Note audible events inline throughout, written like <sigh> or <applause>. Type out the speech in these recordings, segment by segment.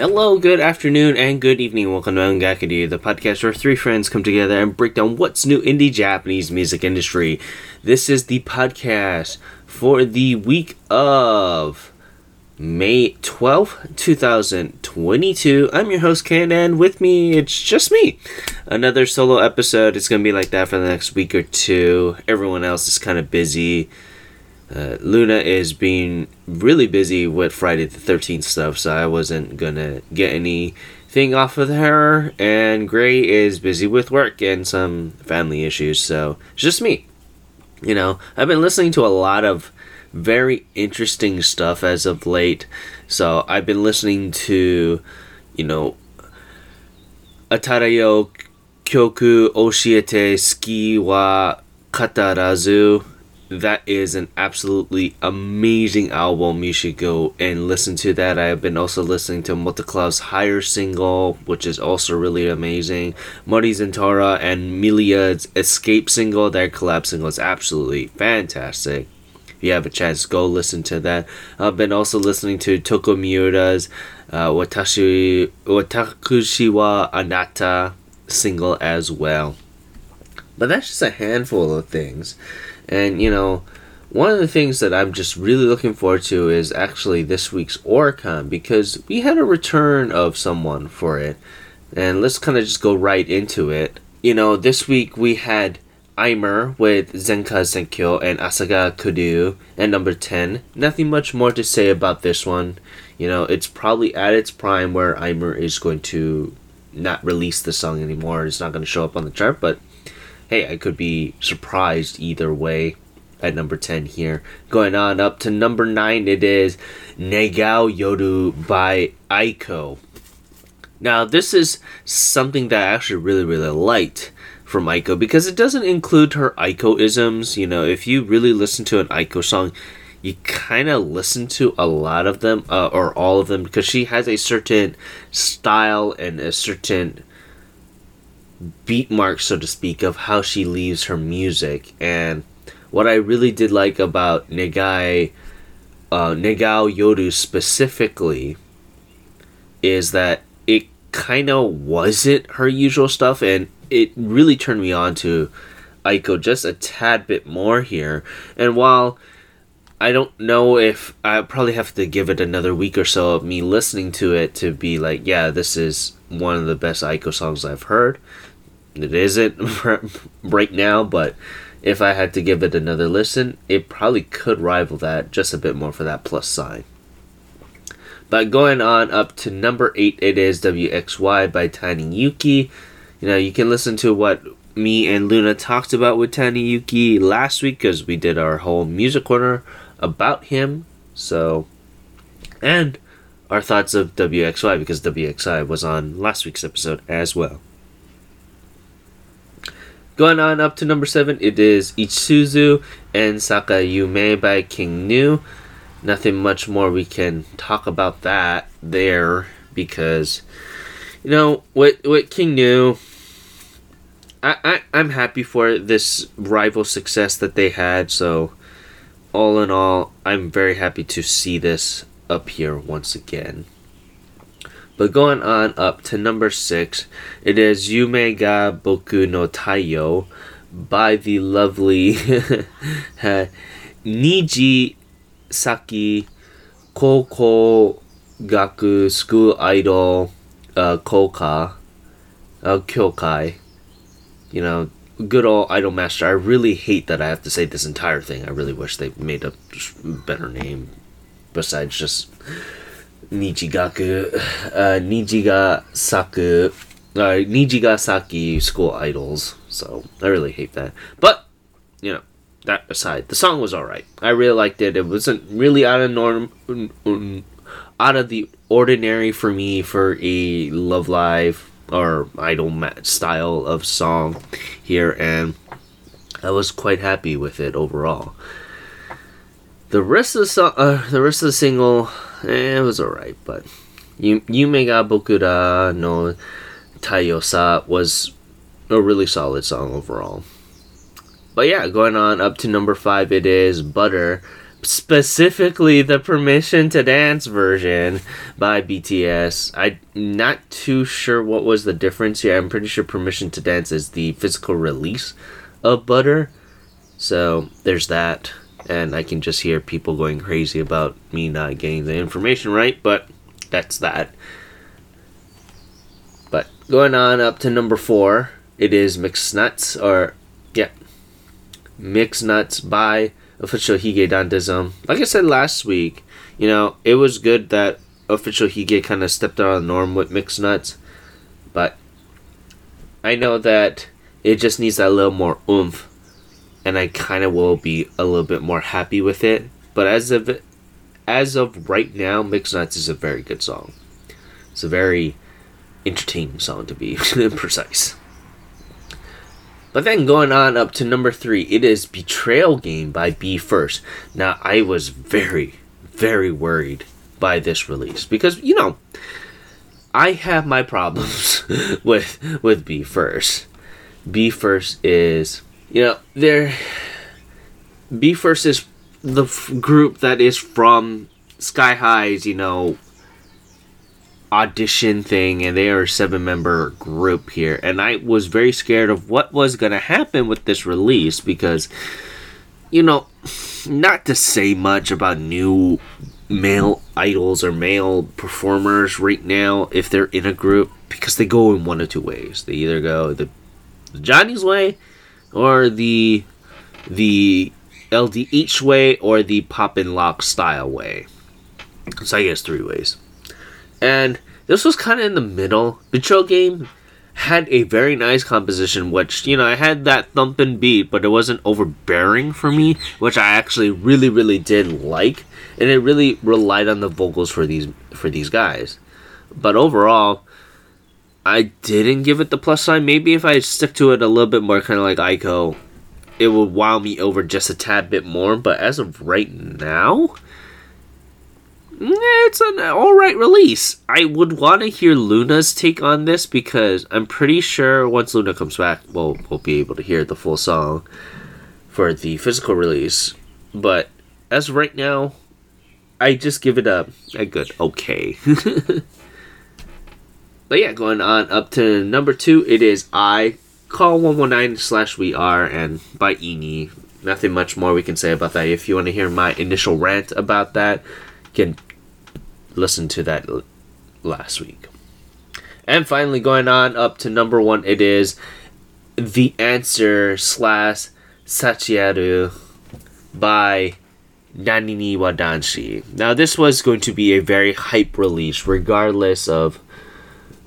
Hello, good afternoon, and good evening. Welcome to Ongakudi, the podcast where three friends come together and break down what's new in the Japanese music industry. This is the podcast for the week of May 12th, 2022. I'm your host, Ken, and with me, it's just me. Another solo episode. It's going to be like that for the next week or two. Everyone else is kind of busy. Uh, Luna is being really busy with Friday the 13th stuff, so I wasn't gonna get anything off of her. And Gray is busy with work and some family issues, so it's just me. You know, I've been listening to a lot of very interesting stuff as of late. So I've been listening to, you know, Atarayo Kyoku Oshiete Ski wa Katarazu that is an absolutely amazing album. You should go and listen to that. I have been also listening to Motoclav's Higher single, which is also really amazing. Mori Zentora and Milia's Escape single, their collab single is absolutely fantastic. If you have a chance, go listen to that. I've been also listening to Toko Miura's uh, Watashi, Watakushi wa Anata single as well. But that's just a handful of things. And, you know, one of the things that I'm just really looking forward to is actually this week's Oricon because we had a return of someone for it. And let's kind of just go right into it. You know, this week we had Aimer with Zenka Senkyo and Asa ga Kuru and number 10. Nothing much more to say about this one. You know, it's probably at its prime where Aimer is going to not release the song anymore. It's not going to show up on the chart, but hey, I could be surprised either way at number 10 here. Going on up to number 9, it is Negao Yoru by Aiko. Now, this is something that I actually really, really liked from Aiko because it doesn't include her Aiko isms. You know, if you really listen to an Aiko song, you kind of listen to a lot of them, uh, or all of them, because she has a certain style and a certain beat mark, so to speak, of how she leaves her music. And what I really did like about Negai, uh, Negao Yoru specifically, is that it kind of wasn't her usual stuff, and it really turned me on to Aiko just a tad bit more here. And while I don't know if I probably have to give it another week or so of me listening to it to be like, yeah, this is one of the best Aiko songs I've heard. It isn't <laughs> right now, but if I had to give it another listen, it probably could rival that just a bit more for that plus sign. But going on up to number eight, it is WXY by Tani Yuuki. You know, you can listen to what me and Luna talked about with Tani Yuuki last week because we did our whole music corner about him. So, and our thoughts of WXY because WXY was on last week's episode as well. Going on up to number seven, it is Ichizu and Saka Yume by King Gnu. Nothing much more we can talk about that there because you know what with King Gnu. I, I I'm happy for this rival success that they had. So all in all, I'm very happy to see this up here once again. But going on up to number six, it is Yume ga Boku no Taiyo by the lovely <laughs> Niji Saki Koko Gaku School Idol uh, Koka uh, Kyokai. You know, good old Idol Master. I really hate that I have to say this entire thing. I really wish they made a better name besides just Nijigaku, uh, Nijigasaku, uh, Nijigasaki school idols. So I really hate that. But you know, that aside, the song was alright. I really liked it. It wasn't really out of norm, out of the ordinary for me for a Love Live or idol style of song here, and I was quite happy with it overall. The rest of the song, uh, the rest of the single eh, it was alright, but you Yume ga Bokura no Taiyosa was a really solid song overall. But yeah, going on up to number five, it is Butter specifically the Permission to Dance version by BTS. I'm not too sure what was the difference here. I'm pretty sure Permission to Dance is the physical release of Butter. So there's that. And I can just hear people going crazy about me not getting the information right, but that's that. But going on up to number four, it is Mixed Nuts, or yeah, Mixed Nuts by official Hige Dandism. Like I said last week, you know, it was good that official Hige kind of stepped out of the norm with mixed nuts, but I know that it just needs that little more oomph, and I kind of will be a little bit more happy with it. But as of as of right now, Mixed Nuts is a very good song. It's a very entertaining song to be <laughs> precise. But then going on up to number three, it is Betrayal Game by BE:FIRST. Now, I was very, very worried by this release because, you know, I have my problems <laughs> with with BE:FIRST. B First is, you know, they're First is the f- group that is from SKY-HI's, you know, audition thing and they are a seven member group here. And i was very scared of what was going to happen with this release because you know not to say much about new male idols or male performers right now if they're in a group because they go in one of two ways. They either go the johnny's way or the the ldh way or the pop and lock style way so i guess three ways and this was kind of in the middle. Betrayal Game had a very nice composition, which you know I had that thumping beat, but it wasn't overbearing for me, which I actually really really did like, and it really relied on the vocals for these for these guys. But overall, I didn't give it the plus sign. Maybe if I stick to it a little bit more, kind of like Aiko, it would wow me over just a tad bit more. But as of right now, it's an alright release. I would want to hear Luna's take on this because I'm pretty sure once Luna comes back, we'll, we'll be able to hear the full song for the physical release. But as right now, I just give it a, a good okay. <laughs> but yeah, going on up to number two, it is I call 119 slash we are and by INI. Nothing much more we can say about that. If you want to hear my initial rant about that, can listen to that l- last week. And finally, going on up to number one, it is The Answer slash Sachiaru by Nanini Wadanshi. Now, this was going to be a very hype release, regardless of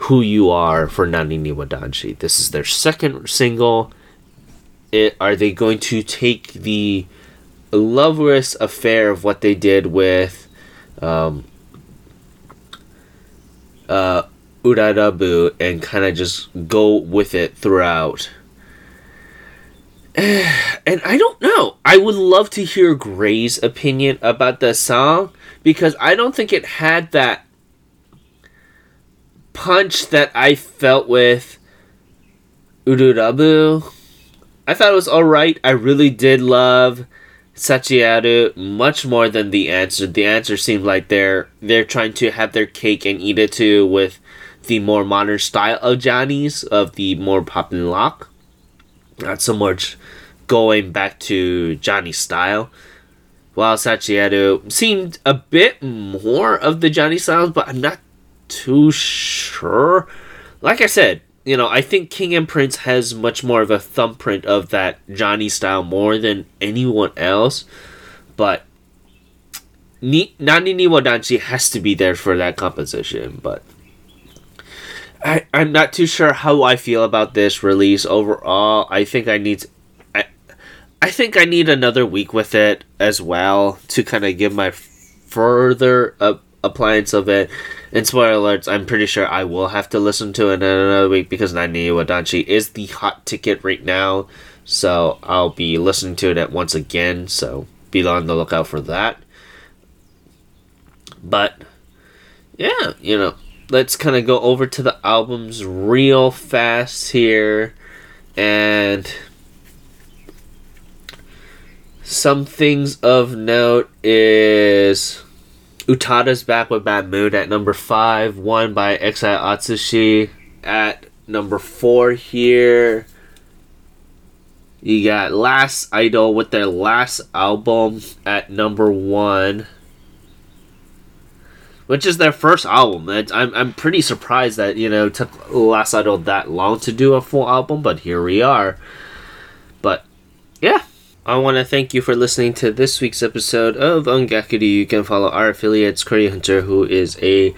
who you are for Nanini Wadanshi. This is their second single. It, are they going to take the loveless affair of what they did with um, uh, Urarabu and kind of just go with it throughout. <sighs> And I don't know. I would love to hear Gray's opinion about the song because I don't think it had that punch that I felt with Urarabu. I thought it was alright. I really did love Sachiaru much more than the answer. The answer seemed like they're they're trying to have their cake and eat it too with the more modern style of Johnny's of the more pop and lock. Not so much going back to Johnny's style. While Sachiaru seemed a bit more of the Johnny styles, but I'm not too sure. Like I said, you know, I think King and Prince has much more of a thumbprint of that Johnny style more than anyone else. But Ni- Nani ni Wadanshi has to be there for that composition. But I, I'm not too sure how I feel about this release overall. I think I need. To, I, I think I need another week with it as well to kind of give my further uh, appliance of it and spoiler alerts, I'm pretty sure I will have to listen to it in another week because Naniwa Danshi is the hot ticket right now. So I'll be listening to it once again. So be on the lookout for that. But yeah, you know, let's kind of go over to the albums real fast here. And Some things of note is Utada's back with Bad Mode at number five, won by Exile Atsushi at number four here. You got Last Idol with their last album at number one, which is their first album. I'm, I'm pretty surprised that, you know, took Last Idol that long to do a full album, but here we are. But, yeah. I want to thank you for listening to this week's episode of Ongakudu. You can follow our affiliates, Kyoryu Hunter, who is a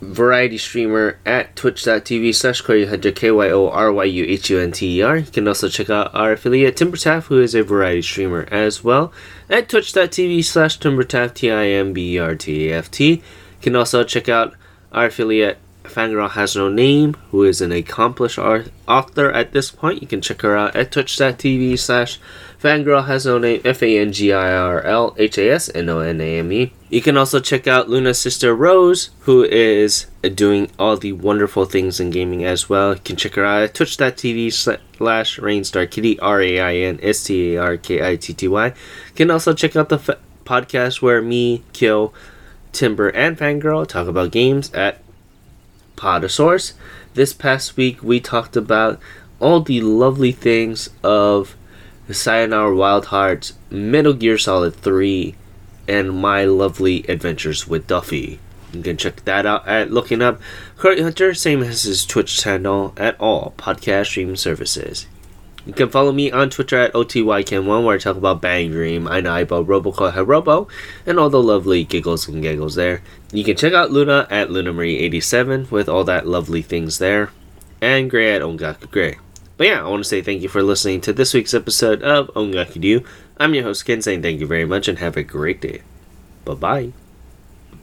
variety streamer at twitch.tv slash Hunter, K-Y-O-R-Y-U-H-U-N-T-E-R. You can also check out our affiliate Timbertaft, who is a variety streamer as well, at twitch.tv slash Timbertaft, T-I-M-B-E-R-T-A-F-T. You can also check out our affiliate Fangirl Has No Name, who is an accomplished author at this point. You can check her out at twitch.tv slash Fangirl Has No Name, F A N G I R L H A S N O N A M E. You can also check out Luna's sister Rose, who is doing all the wonderful things in gaming as well. You can check her out at twitch.tv slash Rainstarkitty, R A I N S T A R K I T T Y. You can also check out the f- podcast where me, Kill, Timber, and Fangirl talk about games at Podosaurus. This past week, we talked about all the lovely things of Sayonara Wild Hearts, Metal Gear Solid 3, and my lovely adventures with Duffy. You can check that out at looking up Kyoryu Hunter, same as his Twitch channel at all podcast stream services. You can follow me on Twitter at OTYCam1 where I talk about Bang Dream, I know about Robocall Robo, and all the lovely giggles and giggles there. You can check out Luna at LunaMarie87 with all that lovely things there, and Gray at Ongaku Gray. But yeah, I want to say thank you for listening to this week's episode of Ongaku Do. I'm your host Ken saying thank you very much and have a great day. Bye bye.